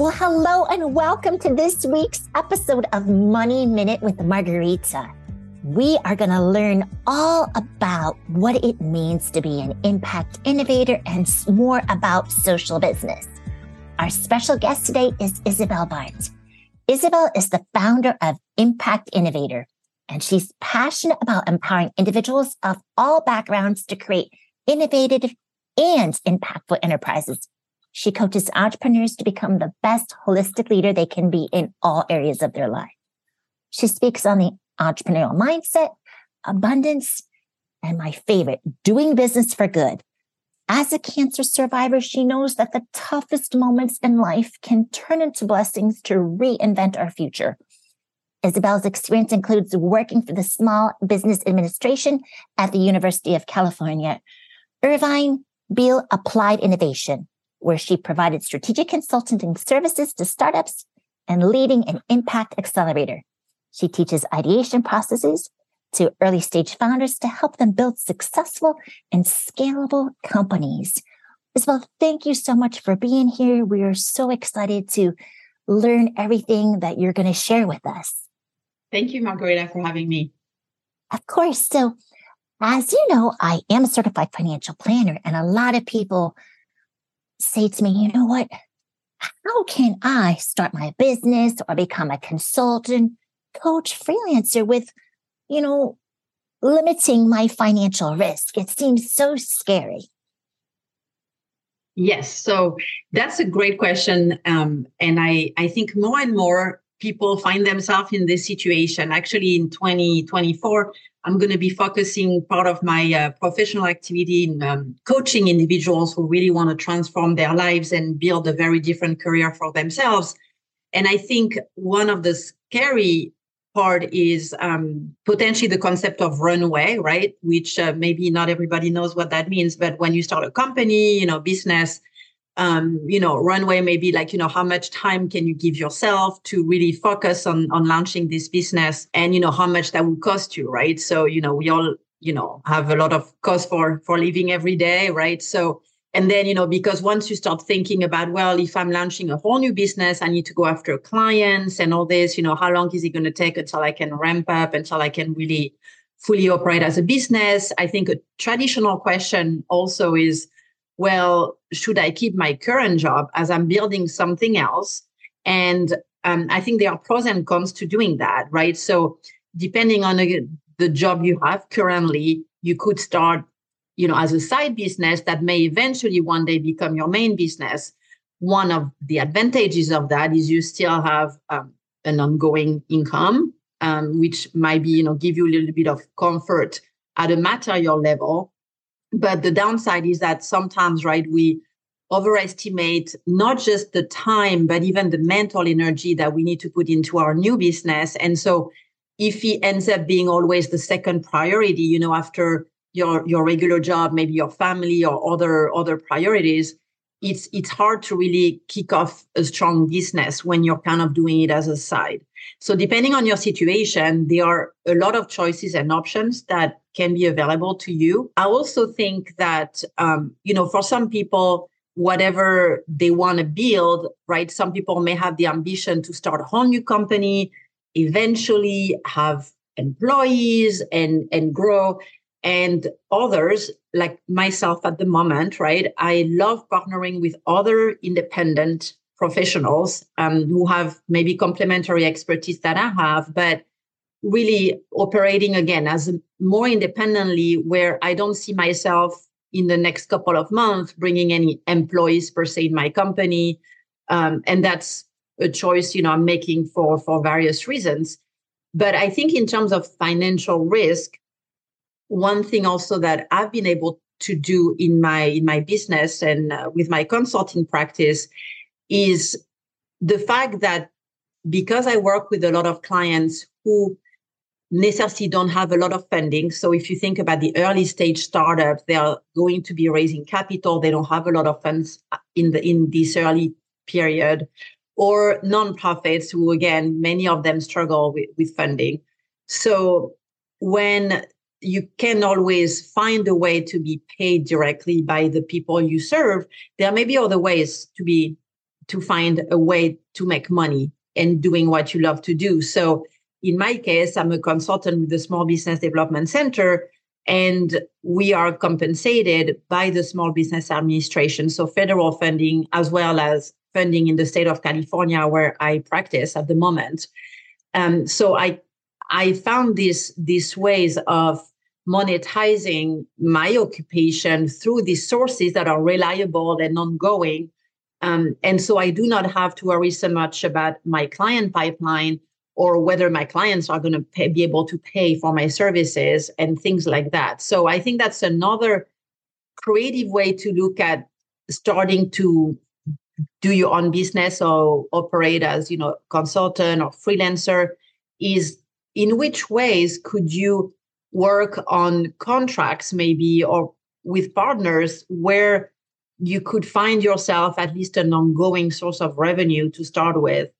Well, hello and welcome to this week's episode of Money Minute with Margarita. We are going to learn all about what it means to be an impact innovator and more about social business. Our special guest today is Isabelle Bart. Isabelle is the founder of Impact Innovator, and she's passionate about empowering individuals of all backgrounds to create innovative and impactful enterprises she coaches entrepreneurs to become the best holistic leader they can be in all areas of their life. She speaks on the entrepreneurial mindset, abundance, and my favorite, doing business for good. As a cancer survivor, she knows that the toughest moments in life can turn into blessings to reinvent our future. Isabelle's experience includes working for the Small Business Administration at the University of California, Irvine Beall Applied Innovation, where she provided strategic consulting services to startups and leading an impact accelerator. She teaches ideation processes to early stage founders to help them build successful and scalable companies. Isabelle, thank you so much for being here. We are so excited to learn everything that you're going to share with us. Thank you, Margarita, for having me. Of course. So, as you know, I am a certified financial planner, and a lot of people say to me, you know what? How can I start my business or become a consultant, coach, freelancer with, you know, limiting my financial risk? It seems so scary. Yes, so that's a great question, um, and I I think more and more people find themselves in this situation. Actually, in 2024, I'm going to be focusing part of my uh, professional activity in um, coaching individuals who really want to transform their lives and build a very different career for themselves. And I think one of the scary part is um, potentially the concept of runway, right? Which uh, maybe not everybody knows what that means, but when you start a company, you know, business, um, you know, runway maybe like, you know, how much time can you give yourself to really focus on on launching this business and you know how much that would cost you, right? So, you know, we all, you know, have a lot of cost for for living every day, right? So and then, you know, because once you start thinking about, well, if I'm launching a whole new business, I need to go after clients and all this, you know, how long is it going to take until I can ramp up, until I can really fully operate as a business? I think a traditional question also is, well, should I keep my current job as I'm building something else? And um, I think there are pros and cons to doing that, right? So depending on the, job you have currently, you could start, you know, as a side business that may eventually one day become your main business. One of the advantages of that is you still have um, an ongoing income, um, which might be, you know, give you a little bit of comfort at a material level but the downside is that sometimes, right, we overestimate not just the time, but even the mental energy that we need to put into our new business. And so if it ends up being always the second priority, you know, after your your regular job, maybe your family or other other priorities, it's it's hard to really kick off a strong business when you're kind of doing it as a side. So depending on your situation, there are a lot of choices and options that can be available to you. I also think that um, you know for some people, whatever they want to build, right? Some people may have the ambition to start a whole new company, eventually have employees and and grow and others like myself at the moment right i love partnering with other independent professionals um, who have maybe complementary expertise that i have but really operating again as more independently where i don't see myself in the next couple of months bringing any employees per se in my company. Um, and that's a choice you know i'm making for for various reasons. But i think in terms of financial risk one thing also that I've been able to do in my in my business and uh, with my consulting practice is the fact that because I work with a lot of clients who necessarily don't have a lot of funding. So if you think about the early stage startups, they are going to be raising capital. They don't have a lot of funds uh, in the in this early period, or nonprofits who again many of them struggle with, with funding. So when you can always find a way to be paid directly by the people you serve. There may be other ways to be to find a way to make money and doing what you love to do. So in my case, I'm a consultant with the Small Business Development Center, and we are compensated by the Small Business Administration, so federal funding as well as funding in the state of California where I practice at the moment. Um, so I I found these these ways of monetizing my occupation through these sources that are reliable and ongoing. Um, and so I do not have to worry so much about my client pipeline or whether my clients are going to be able to pay for my services and things like that. So I think that's another creative way to look at starting to do your own business or operate as you know consultant or freelancer is in which ways could you work on contracts maybe or with partners where you could find yourself at least an ongoing source of revenue to start with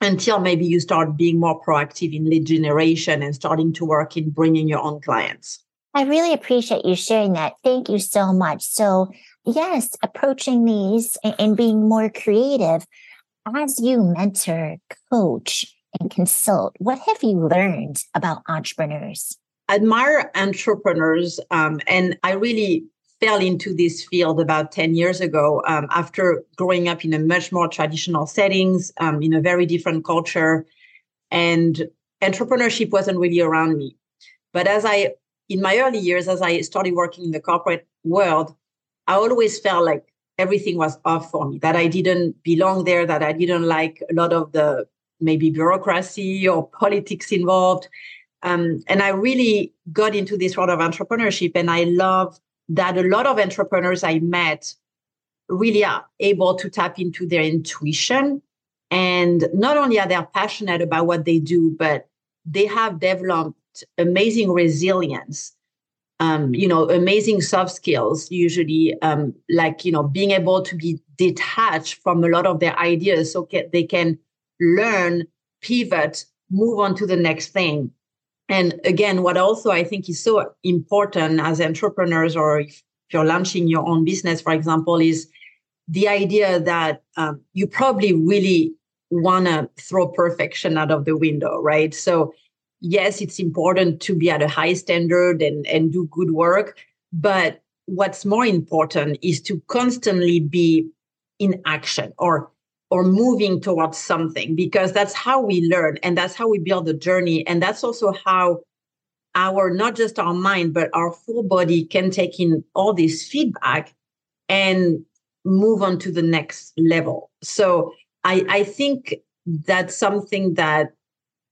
until maybe you start being more proactive in lead generation and starting to work in bringing your own clients. I really appreciate you sharing that. Thank you so much. So, yes, approaching these and being more creative as you mentor, coach, and consult, what have you learned about entrepreneurs? I admire entrepreneurs. Um, and I really fell into this field about 10 years ago um, after growing up in a much more traditional settings, um, in a very different culture. And entrepreneurship wasn't really around me. But as I, in my early years, as I started working in the corporate world, I always felt like everything was off for me, that I didn't belong there, that I didn't like a lot of the maybe bureaucracy or politics involved. Um, and I really got into this world of entrepreneurship, and I love that a lot of entrepreneurs I met really are able to tap into their intuition. And not only are they passionate about what they do, but they have developed amazing resilience, um, you know, amazing soft skills, usually, um, like, you know, being able to be detached from a lot of their ideas so they can learn, pivot, move on to the next thing. And again, what also I think is so important as entrepreneurs, or if you're launching your own business, for example, is the idea that um, you probably really want to throw perfection out of the window, right? So, yes, it's important to be at a high standard and, and do good work. But what's more important is to constantly be in action or or moving towards something because that's how we learn and that's how we build the journey. And that's also how our not just our mind but our full body can take in all this feedback and move on to the next level. So i i think that's something that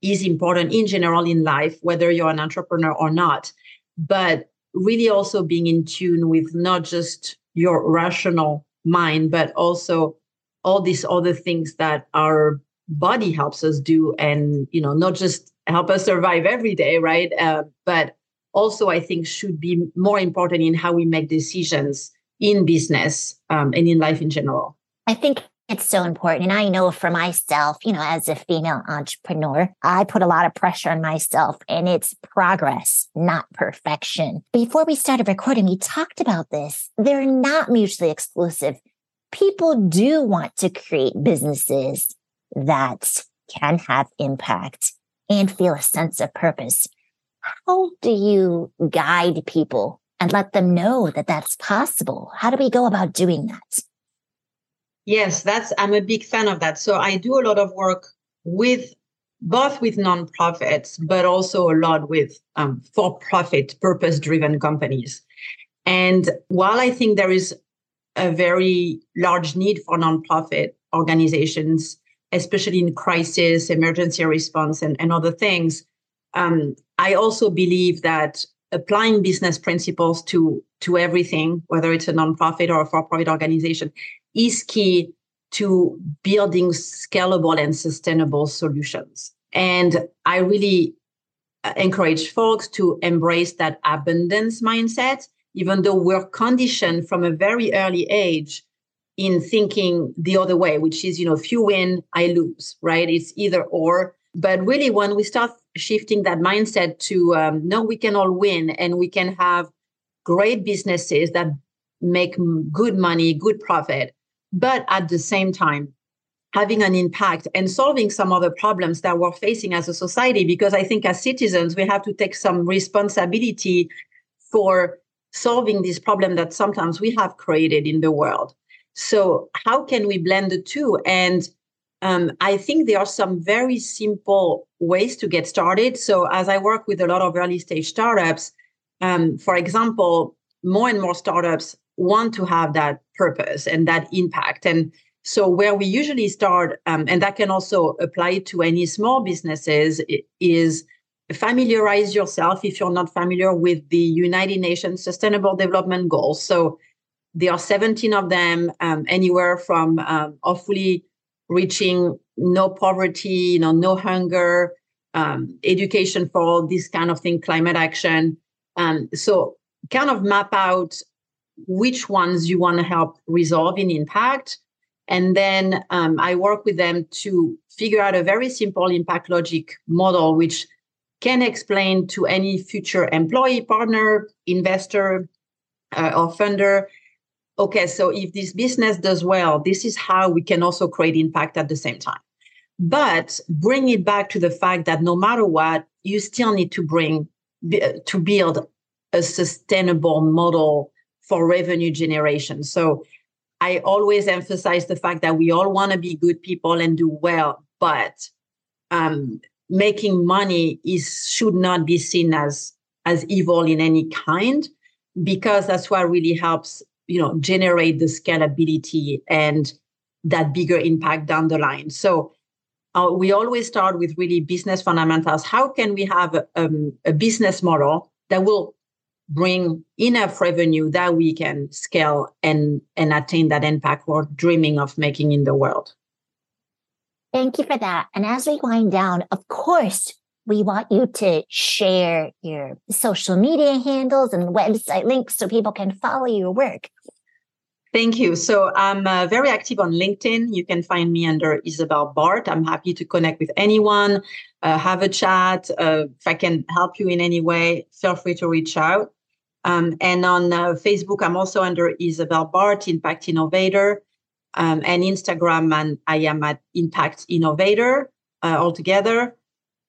is important in general in life whether you're an entrepreneur or not but really also being in tune with not just your rational mind but also all these other things that our body helps us do and you know not just help us survive every day right uh, but also i think should be more important in how we make decisions in business um, and in life in general i think it's so important. And I know for myself, you know, as a female entrepreneur, I put a lot of pressure on myself and it's progress, not perfection. Before we started recording, we talked about this. They're not mutually exclusive people do want to create businesses that can have impact and feel a sense of purpose. How do you guide people and let them know that that's possible? How do we go about doing that? Yes, that's I'm a big fan of that. So I do a lot of work with both with nonprofits, but also a lot with um, for-profit, purpose-driven companies. And while I think there is a very large need for nonprofit organizations, especially in crisis, emergency response, and, and other things. Um, I also believe that applying business principles to to everything, whether it's a nonprofit or a for-profit organization, is key to building scalable and sustainable solutions. And I really uh, encourage folks to embrace that abundance mindset even though we're conditioned from a very early age in thinking the other way, which is, you know, if you win, I lose, right? It's either or. But really, when we start shifting that mindset to um, no, we can all win and we can have great businesses that make good money, good profit, but at the same time, having an impact and solving some of the problems that we're facing as a society. Because I think as citizens, we have to take some responsibility for solving this problem that sometimes we have created in the world. So, how can we blend the two? And um, I think there are some very simple ways to get started. So, as I work with a lot of early stage startups, um, for example, more and more startups want to have that purpose and that impact. And so, where we usually start, um, and that can also apply to any small businesses, is familiarize yourself if you're not familiar with the United Nations Sustainable Development Goals. So, there are 17 of them, um, anywhere from um, hopefully reaching no poverty, you know, no hunger, um, education for all this kind of thing, climate action. Um, so kind of map out which ones you want to help resolve in impact. And then um, I work with them to figure out a very simple impact logic model, which can explain to any future employee, partner, investor, uh, or funder okay, so if this business does well, this is how we can also create impact at the same time. But bring it back to the fact that no matter what, you still need to bring to build a sustainable model for revenue generation. So I always emphasize the fact that we all want to be good people and do well, but um, making money is should not be seen as as evil in any kind because that's what really helps you know generate the scalability and that bigger impact down the line. So uh, we always start with really business fundamentals. How can we have a, um, a business model that will bring enough revenue that we can scale and and attain that impact we're dreaming of making in the world thank you for that and as we wind down of course we want you to share your social media handles and website links so people can follow your work. Thank you. So I'm uh, very active on LinkedIn. You can find me under Isabelle Bart. I'm happy to connect with anyone, uh, have a chat. Uh, if I can help you in any way, feel free to reach out. Um, and on uh, Facebook, I'm also under Isabelle Bart, Impact Innovator, um, and Instagram, and I am at Impact Innovator uh, altogether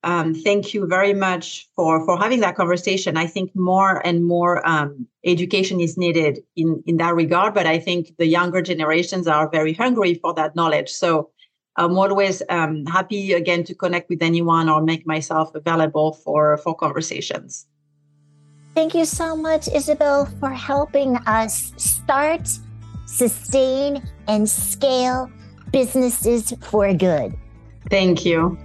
um, thank you very much for for having that conversation. I think more and more um, education is needed in in that regard, but I think the younger generations are very hungry for that knowledge. So I'm always um, happy again to connect with anyone or make myself available for for conversations. Thank you so much, Isabelle, for helping us start, sustain, and scale businesses for good. Thank you.